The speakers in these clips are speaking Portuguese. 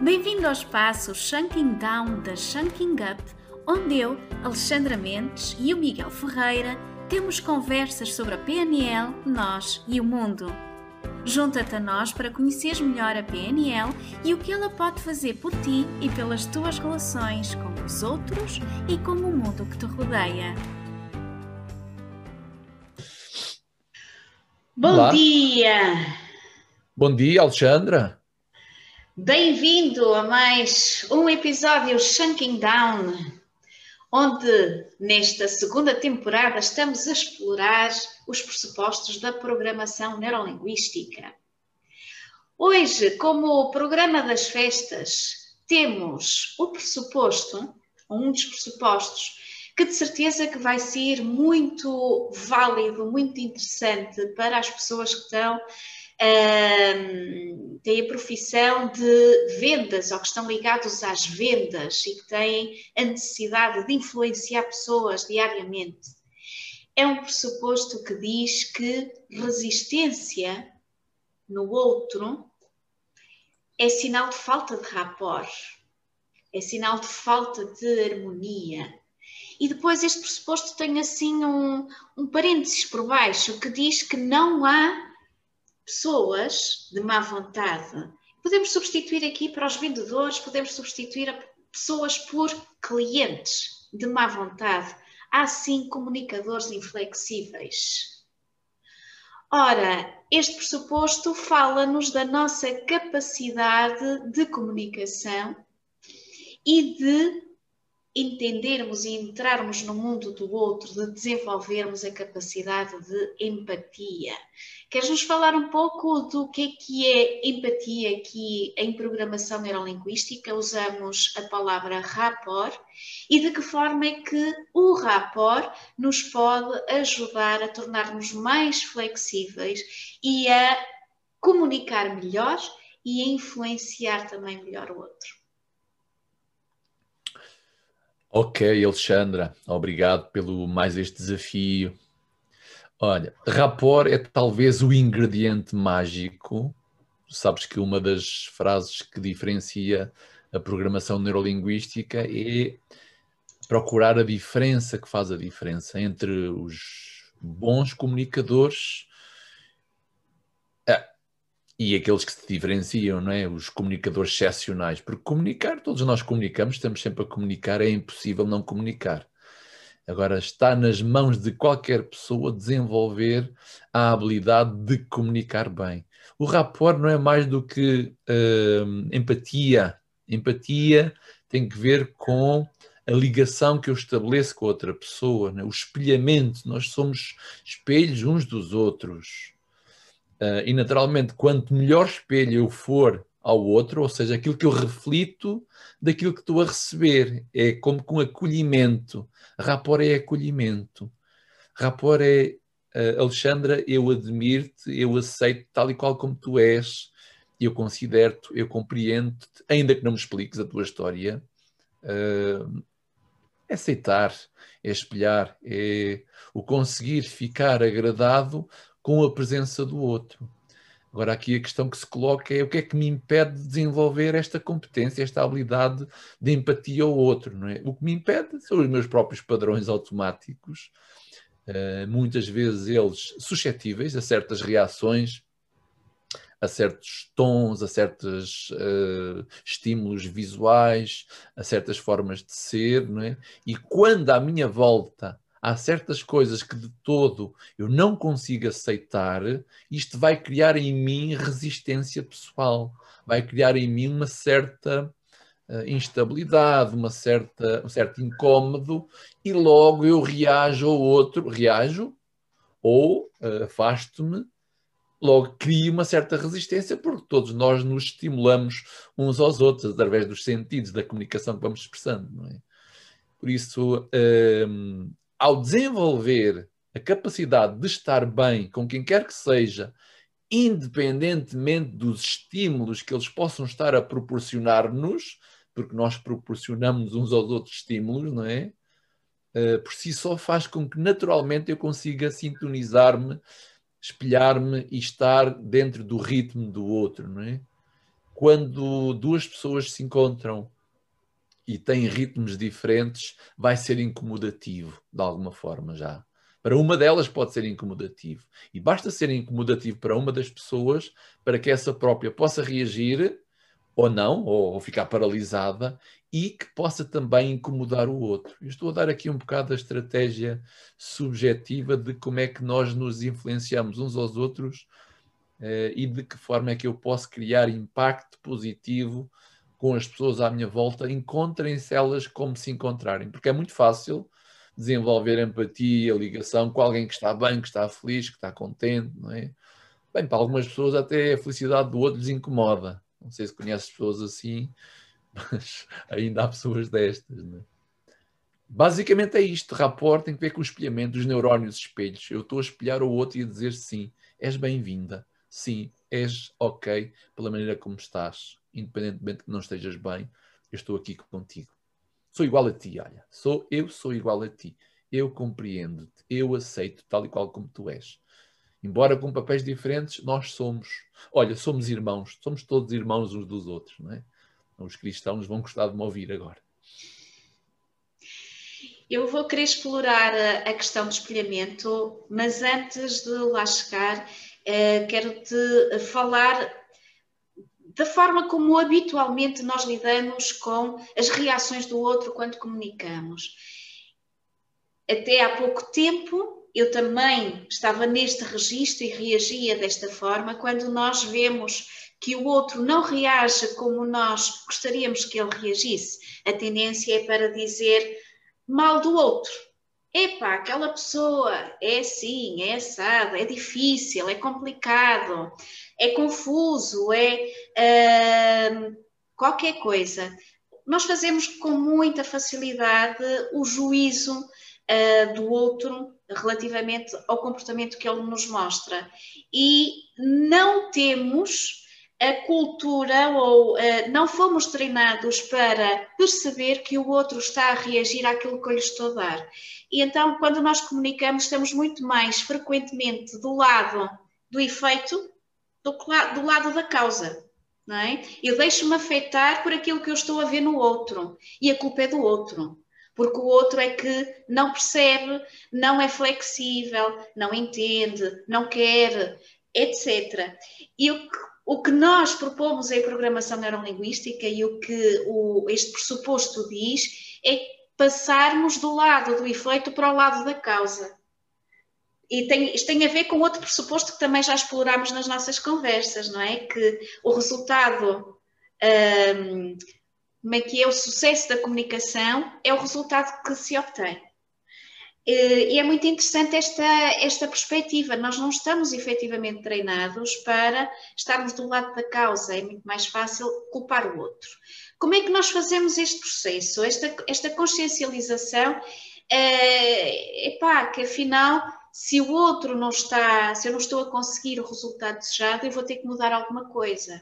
Bem-vindo ao espaço Shanking Down da Shanking Up, onde eu, Alexandra Mendes e o Miguel Ferreira temos conversas sobre a PNL, nós e o mundo. Junta-te a nós para conheceres melhor a PNL e o que ela pode fazer por ti e pelas tuas relações com os outros e com o mundo que te rodeia. Bom Olá. dia! Bom dia, Alexandra. Bem-vindo a mais um episódio Shunking Down, onde nesta segunda temporada estamos a explorar os pressupostos da programação neurolinguística. Hoje, como o programa das festas, temos o pressuposto, um dos pressupostos, que de certeza que vai ser muito válido, muito interessante para as pessoas que estão um, têm a profissão de vendas ou que estão ligados às vendas e que têm a necessidade de influenciar pessoas diariamente. É um pressuposto que diz que resistência no outro é sinal de falta de rapport, é sinal de falta de harmonia. E depois este pressuposto tem assim um, um parênteses por baixo que diz que não há pessoas de má vontade. Podemos substituir aqui para os vendedores, podemos substituir pessoas por clientes de má vontade. Há sim comunicadores inflexíveis. Ora, este pressuposto fala-nos da nossa capacidade de comunicação e de entendermos e entrarmos no mundo do outro, de desenvolvermos a capacidade de empatia. Queres nos falar um pouco do que é que é empatia aqui em programação neurolinguística? Usamos a palavra rapport e de que forma é que o rapport nos pode ajudar a tornar-nos mais flexíveis e a comunicar melhor e a influenciar também melhor o outro. Ok, Alexandra, obrigado pelo mais este desafio. Olha, rapport é talvez o ingrediente mágico. Sabes que uma das frases que diferencia a programação neurolinguística é procurar a diferença que faz a diferença entre os bons comunicadores e aqueles que se diferenciam, não é? Os comunicadores excepcionais. Porque comunicar, todos nós comunicamos, estamos sempre a comunicar, é impossível não comunicar. Agora, está nas mãos de qualquer pessoa desenvolver a habilidade de comunicar bem. O rapport não é mais do que uh, empatia. Empatia tem que ver com a ligação que eu estabeleço com outra pessoa, né? o espelhamento. Nós somos espelhos uns dos outros. Uh, e naturalmente, quanto melhor espelho eu for ao outro, ou seja, aquilo que eu reflito daquilo que estou a receber, é como com acolhimento. Rapport é acolhimento. Rapport é, uh, Alexandra, eu admiro-te, eu aceito tal e qual como tu és, eu considero-te, eu compreendo-te, ainda que não me expliques a tua história. Uh, é aceitar, é espelhar, é o conseguir ficar agradado com a presença do outro. Agora, aqui a questão que se coloca é o que é que me impede de desenvolver esta competência, esta habilidade de empatia ao outro, não é? O que me impede são os meus próprios padrões automáticos, uh, muitas vezes eles suscetíveis a certas reações, a certos tons, a certos uh, estímulos visuais, a certas formas de ser, não é? E quando à minha volta há certas coisas que de todo eu não consigo aceitar, isto vai criar em mim resistência pessoal, vai criar em mim uma certa uh, instabilidade, uma certa, um certo incômodo, e logo eu reajo ao outro, reajo ou uh, afasto-me, logo crio uma certa resistência, porque todos nós nos estimulamos uns aos outros através dos sentidos, da comunicação que vamos expressando, não é? Por isso, uh, ao desenvolver a capacidade de estar bem com quem quer que seja, independentemente dos estímulos que eles possam estar a proporcionar-nos, porque nós proporcionamos uns aos outros estímulos, não é? Uh, por si só faz com que naturalmente eu consiga sintonizar-me, espelhar-me e estar dentro do ritmo do outro, não é? quando duas pessoas se encontram e têm ritmos diferentes, vai ser incomodativo, de alguma forma já. Para uma delas pode ser incomodativo. E basta ser incomodativo para uma das pessoas para que essa própria possa reagir ou não, ou, ficar paralisada, e que possa também incomodar o outro. Eu estou a dar aqui um bocado a estratégia subjetiva de como é que nós nos influenciamos uns aos outros eh, e de que forma é que eu posso criar impacto positivo com as pessoas à minha volta, encontrem-se elas como se encontrarem, porque é muito fácil desenvolver empatia, ligação com alguém que está bem, que está feliz, que está contente, não é? Bem, para algumas pessoas até a felicidade do outro lhes incomoda. Não sei se conheces pessoas assim, mas ainda há pessoas destas, não é? Basicamente é isto, rapport tem que ver com o espelhamento dos neurónios espelhos. Eu estou a espelhar o outro e a dizer sim, és bem-vinda, sim, és ok pela maneira como estás independentemente que não estejas bem, eu estou aqui contigo. Sou igual a ti, olha. Sou, eu sou igual a ti. Eu compreendo-te. Eu aceito tal e qual como tu és. Embora com papéis diferentes, nós somos. Olha, somos irmãos. Somos todos irmãos uns dos outros, não é? Os cristãos vão gostar de me ouvir agora. Eu vou querer explorar a questão do espelhamento, mas antes de lá chegar, eh, quero-te falar da forma como habitualmente nós lidamos com as reações do outro quando comunicamos. Até há pouco tempo eu também estava neste registro e reagia desta forma quando nós vemos que o outro não reage como nós gostaríamos que ele reagisse. A tendência é para dizer mal do outro. Epá, aquela pessoa é assim, é assado, é difícil, é complicado é confuso, é uh, qualquer coisa. Nós fazemos com muita facilidade o juízo uh, do outro relativamente ao comportamento que ele nos mostra e não temos a cultura ou uh, não fomos treinados para perceber que o outro está a reagir àquilo que eu lhe estou a dar. E então, quando nós comunicamos, estamos muito mais frequentemente do lado do efeito do, do lado da causa. Não é? Eu deixo-me afetar por aquilo que eu estou a ver no outro e a culpa é do outro, porque o outro é que não percebe, não é flexível, não entende, não quer, etc. E o que, o que nós propomos em programação neurolinguística e o que o, este pressuposto diz é passarmos do lado do efeito para o lado da causa. E tem, isto tem a ver com outro pressuposto que também já explorámos nas nossas conversas, não é? Que o resultado, um, como é que é o sucesso da comunicação, é o resultado que se obtém. E é muito interessante esta, esta perspectiva. Nós não estamos efetivamente treinados para estarmos do lado da causa, é muito mais fácil culpar o outro. Como é que nós fazemos este processo, esta, esta consciencialização? É, epá, que afinal se o outro não está, se eu não estou a conseguir o resultado desejado, eu vou ter que mudar alguma coisa.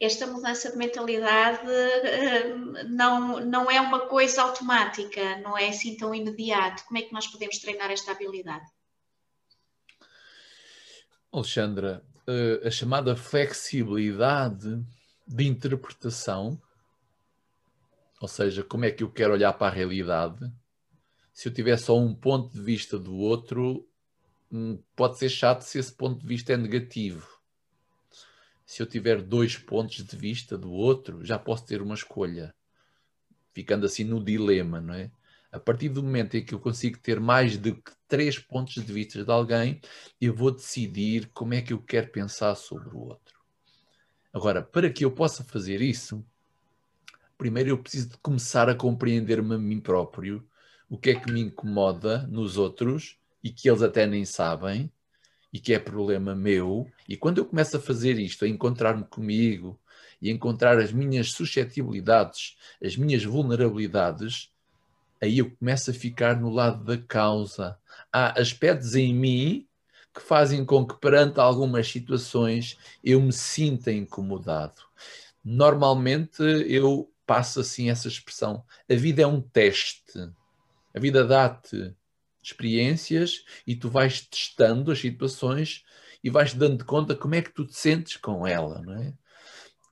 Esta mudança de mentalidade eh, não, não é uma coisa automática, não é assim tão imediato. Como é que nós podemos treinar esta habilidade? Alexandra, eh, a chamada flexibilidade de interpretação, ou seja, como é que eu quero olhar para a realidade, se eu tiver só um ponto de vista do outro, hum, pode ser chato se esse ponto de vista é negativo. Se eu tiver dois pontos de vista do outro, já posso ter uma escolha, ficando assim no dilema, não é? A partir do momento em que eu consigo ter mais que três pontos de vista de alguém, eu vou decidir como é que eu quero pensar sobre o outro. Agora, para que eu possa fazer isso, primeiro eu preciso de começar a compreender-me a mim próprio o que é que me incomoda nos outros e que eles até nem sabem e que é problema meu. E quando eu começo a fazer isto, a encontrar-me comigo e encontrar as minhas suscetibilidades, as minhas vulnerabilidades, aí eu começo a ficar no lado da causa. Há aspectos em mim que fazem com que perante algumas situações eu me sinta incomodado. Normalmente eu passo assim essa expressão. A vida é um teste. A vida dá-te experiências e tu vais testando as situações e vais dando conta como é que tu te sentes com ela, não é?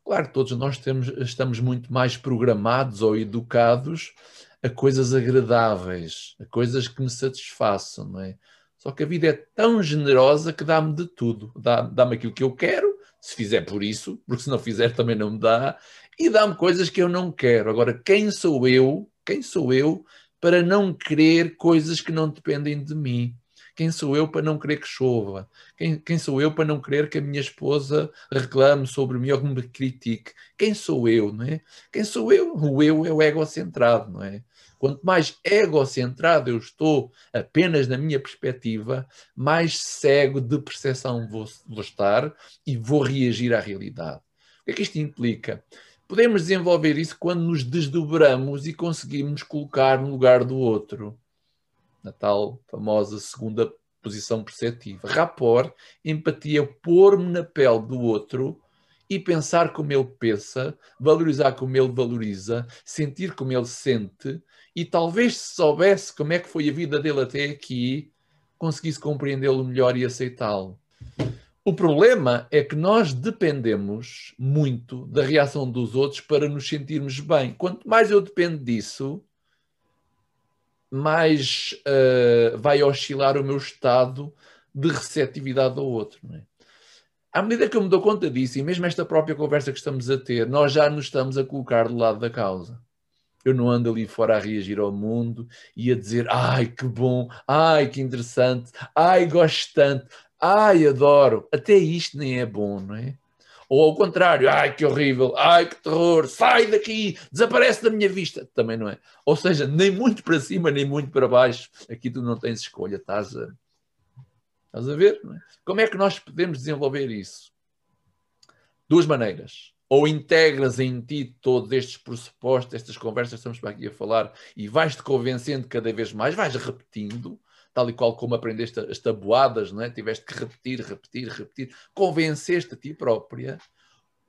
Claro todos nós temos, estamos muito mais programados ou educados a coisas agradáveis, a coisas que me satisfaçam, não é? Só que a vida é tão generosa que dá-me de tudo. Dá-me dá aquilo que eu quero, se fizer por isso, porque se não fizer também não me dá, e dá-me coisas que eu não quero. Agora, quem sou eu? Quem sou eu para não querer coisas que não dependem de mim? Quem sou eu para não querer que chova? Quem, quem sou eu para não querer que a minha esposa reclame sobre mim ou me critique? Quem sou eu, não é? Quem sou eu? O eu é o egocentrado, não é? Quanto mais egocentrado eu estou apenas na minha perspectiva, mais cego de percepção vou, vou estar e vou reagir à realidade. O que é que isto implica? Podemos desenvolver isso quando nos desdobramos e conseguimos colocar no lugar do outro na tal famosa segunda posição perceptiva. Rapport, empatia, pôr-me na pele do outro e pensar como ele pensa, valorizar como ele valoriza, sentir como ele sente e talvez se soubesse como é que foi a vida dele até aqui, conseguisse compreendê-lo melhor e aceitá-lo. O problema é que nós dependemos muito da reação dos outros para nos sentirmos bem. Quanto mais eu dependo disso, mais uh, vai oscilar o meu estado de receptividade ao outro. É? À medida que eu me dou conta disso, e mesmo esta própria conversa que estamos a ter, nós já nos estamos a colocar do lado da causa. Eu não ando ali fora a reagir ao mundo e a dizer ai que bom, ai que interessante, ai gosto tanto, ai adoro. Até isto nem é bom, não é? Ou ao contrário, ai que horrível, ai que terror, sai daqui, desaparece da minha vista. Também não é. Ou seja, nem muito para cima, nem muito para baixo. Aqui tu não tens escolha, estás a, estás a ver? É? Como é que nós podemos desenvolver isso? Duas maneiras. Ou integras em ti todos estes pressupostos, estas conversas que estamos aqui a falar, e vais-te convencendo cada vez mais, vais repetindo, tal e qual como aprendeste as tabuadas, não é? tiveste que repetir, repetir, repetir, convenceste a ti própria,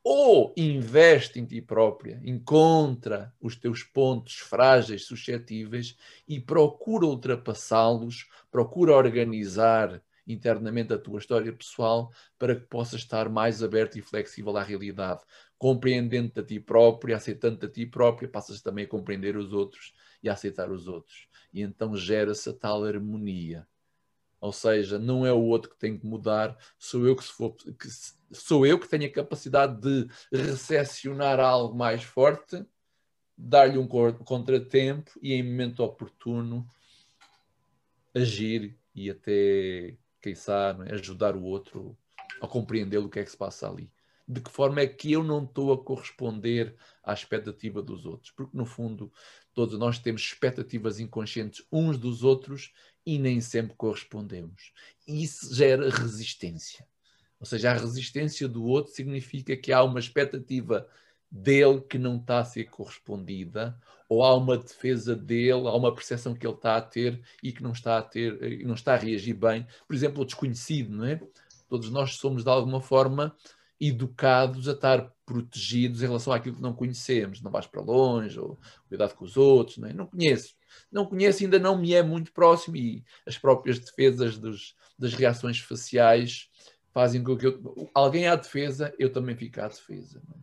ou investe em ti própria, encontra os teus pontos frágeis, suscetíveis e procura ultrapassá-los, procura organizar internamente a tua história pessoal para que possas estar mais aberto e flexível à realidade. Compreendendo-te a ti própria, aceitando-te a ti própria, passas também a compreender os outros e a aceitar os outros e então gera-se a tal harmonia. Ou seja, não é o outro que tem que mudar, sou eu que, for, que sou eu que tenho a capacidade de recepcionar algo mais forte, dar-lhe um contratempo e em momento oportuno agir e até, quem sabe, ajudar o outro a compreender o que é que se passa ali. De que forma é que eu não estou a corresponder à expectativa dos outros? Porque, no fundo, Todos nós temos expectativas inconscientes uns dos outros e nem sempre correspondemos. E isso gera resistência. Ou seja, a resistência do outro significa que há uma expectativa dele que não está a ser correspondida, ou há uma defesa dele, há uma percepção que ele está a ter e que não está a ter, e não está a reagir bem. Por exemplo, o desconhecido, não é? Todos nós somos de alguma forma educados a estar protegidos em relação àquilo que não conhecemos. Não vais para longe, ou cuidado com os outros, não, é? não conheço. Não conheço, ainda não me é muito próximo e as próprias defesas dos, das reações faciais fazem com que eu, alguém à defesa, eu também fique à defesa. É?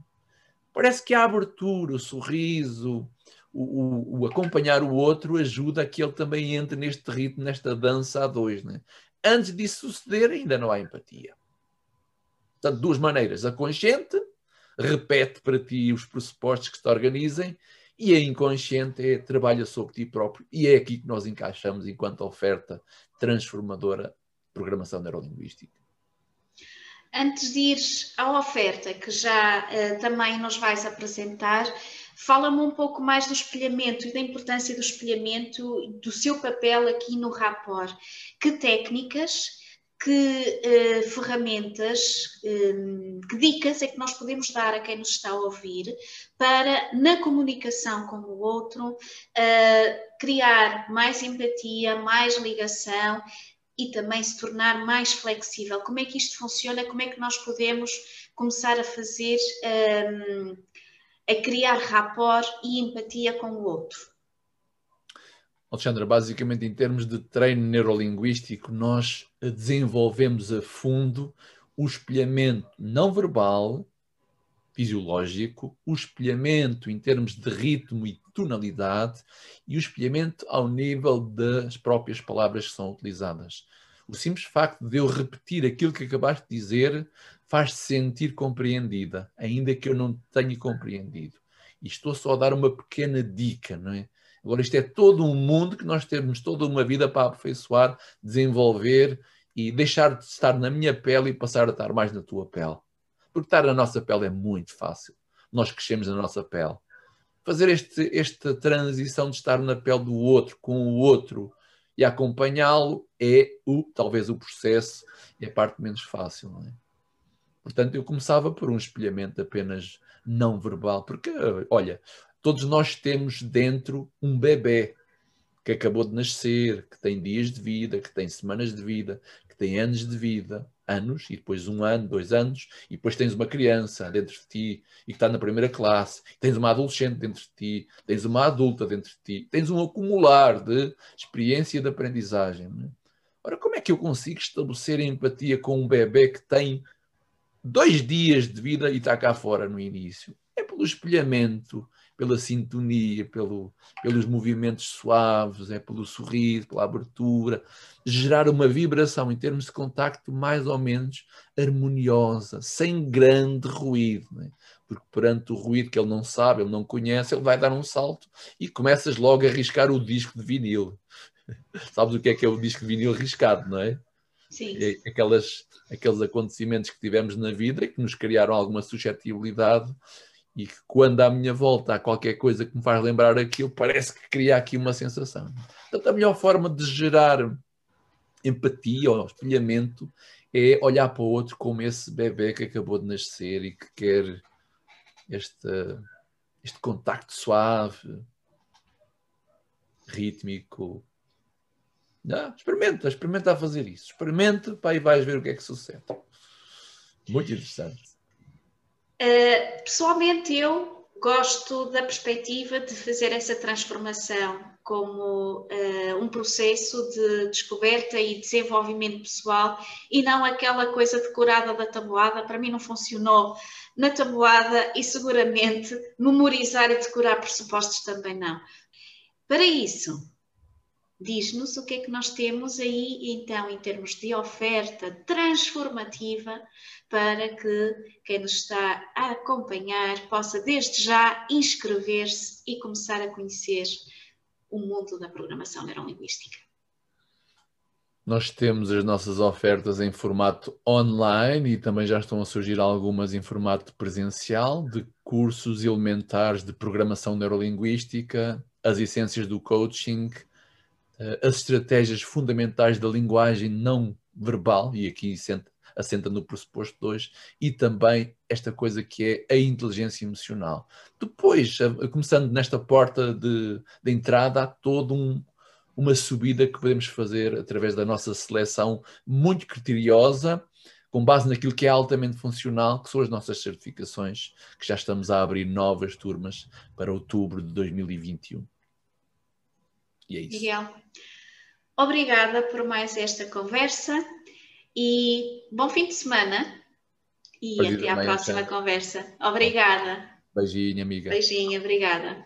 Parece que a abertura, o sorriso, o, o, o, acompanhar o outro ajuda a que ele também entre neste ritmo, nesta dança a dois. É? Antes disso suceder, ainda não há empatia. Portanto, duas maneiras. A consciente repete para ti os pressupostos que te organizem e a inconsciente é trabalha sobre ti próprio. E é aqui que nós encaixamos enquanto oferta transformadora programação neurolinguística. Antes de ir à oferta que já uh, também nos vais apresentar, fala-me um pouco mais do espelhamento e da importância do espelhamento, do seu papel aqui no rapport. Que técnicas que eh, ferramentas, eh, que dicas é que nós podemos dar a quem nos está a ouvir para, na comunicação com o outro, eh, criar mais empatia, mais ligação e também se tornar mais flexível. Como é que isto funciona? Como é que nós podemos começar a fazer, a criar rapport e empatia com o outro? Alexandra, basicamente em termos de treino neurolinguístico, nós desenvolvemos a fundo o espelhamento não verbal fisiológico, o espelhamento em termos de ritmo e tonalidade e o espelhamento ao nível das próprias palavras que são utilizadas. O simples facto de eu repetir aquilo que acabaste de dizer faz-te sentir compreendida, ainda que eu não tenha compreendido. E estou só a dar uma pequena dica, não é? Agora, isto é todo um mundo que nós temos toda uma vida para aperfeiçoar, desenvolver e deixar de estar na minha pele e passar a estar mais na tua pele. Porque estar na nossa pele é muito fácil. Nós crescemos na nossa pele. Fazer este, esta transição de estar na pele do outro, com o outro e acompanhá-lo é o, talvez o processo e a parte menos fácil. Não é? Portanto, eu começava por um espelhamento apenas não verbal, porque, olha, todos nós temos dentro um bebê que acabou de nascer, que tem dias de vida, que tem semanas de vida, que tem anos de vida, anos, e depois um ano, dois anos, e depois tens uma criança dentro de ti e que está na primeira classe, tens uma adolescente dentro de ti, tens uma adulta dentro de ti, tens um acumular de experiência de aprendizagem. Né? Ora, como é que eu consigo estabelecer empatia com um bebê que tem dois dias de vida e está cá fora no início? É pelo espelhamento, pela sintonia, pelo, pelos movimentos suaves, é pelo sorriso, pela abertura, gerar uma vibração em termos de contacto mais ou menos harmoniosa, sem grande ruído. É? Porque perante o ruído que ele não sabe, ele não conhece, ele vai dar um salto e começas logo a riscar o disco de vinil. Sabes o que é que é o disco de vinil riscado, não é? Sim. É aquelas, aqueles acontecimentos que tivemos na vida e que nos criaram alguma suscetibilidade e que quando à minha volta há qualquer coisa que me faz lembrar aquilo, parece que cria aqui uma sensação. Portanto, a melhor forma de gerar empatia ou espelhamento é olhar para o outro como esse bebê que acabou de nascer e que quer este, este contacto suave, rítmico. Não, experimenta, experimenta a fazer isso. Experimenta para aí vais ver o que é que sucede. Muito interessante. Uh, pessoalmente, eu gosto da perspectiva de fazer essa transformação como uh, um processo de descoberta e desenvolvimento pessoal e não aquela coisa decorada da tabuada. Para mim, não funcionou na tabuada e seguramente memorizar e decorar pressupostos também não. Para isso, diz-nos o que é que nós temos aí, então, em termos de oferta transformativa, para que quem nos está a acompanhar possa, desde já, inscrever-se e começar a conhecer o mundo da programação neurolinguística. Nós temos as nossas ofertas em formato online e também já estão a surgir algumas em formato presencial de cursos elementares de programação neurolinguística, as essências do coaching, as estratégias fundamentais da linguagem não verbal, e aqui assenta no pressuposto 2, e também esta coisa que é a inteligência emocional. Depois, começando nesta porta de, de entrada, há todo um, uma subida que podemos fazer através da nossa seleção muito criteriosa, com base naquilo que é altamente funcional, que são as nossas certificações, que já estamos a abrir novas turmas para outubro de 2021. E é isso. Miguel, obrigada por mais esta conversa e bom fim de semana e até à próxima conversa. Obrigada. Beijinho, amiga. Beijinho, obrigada.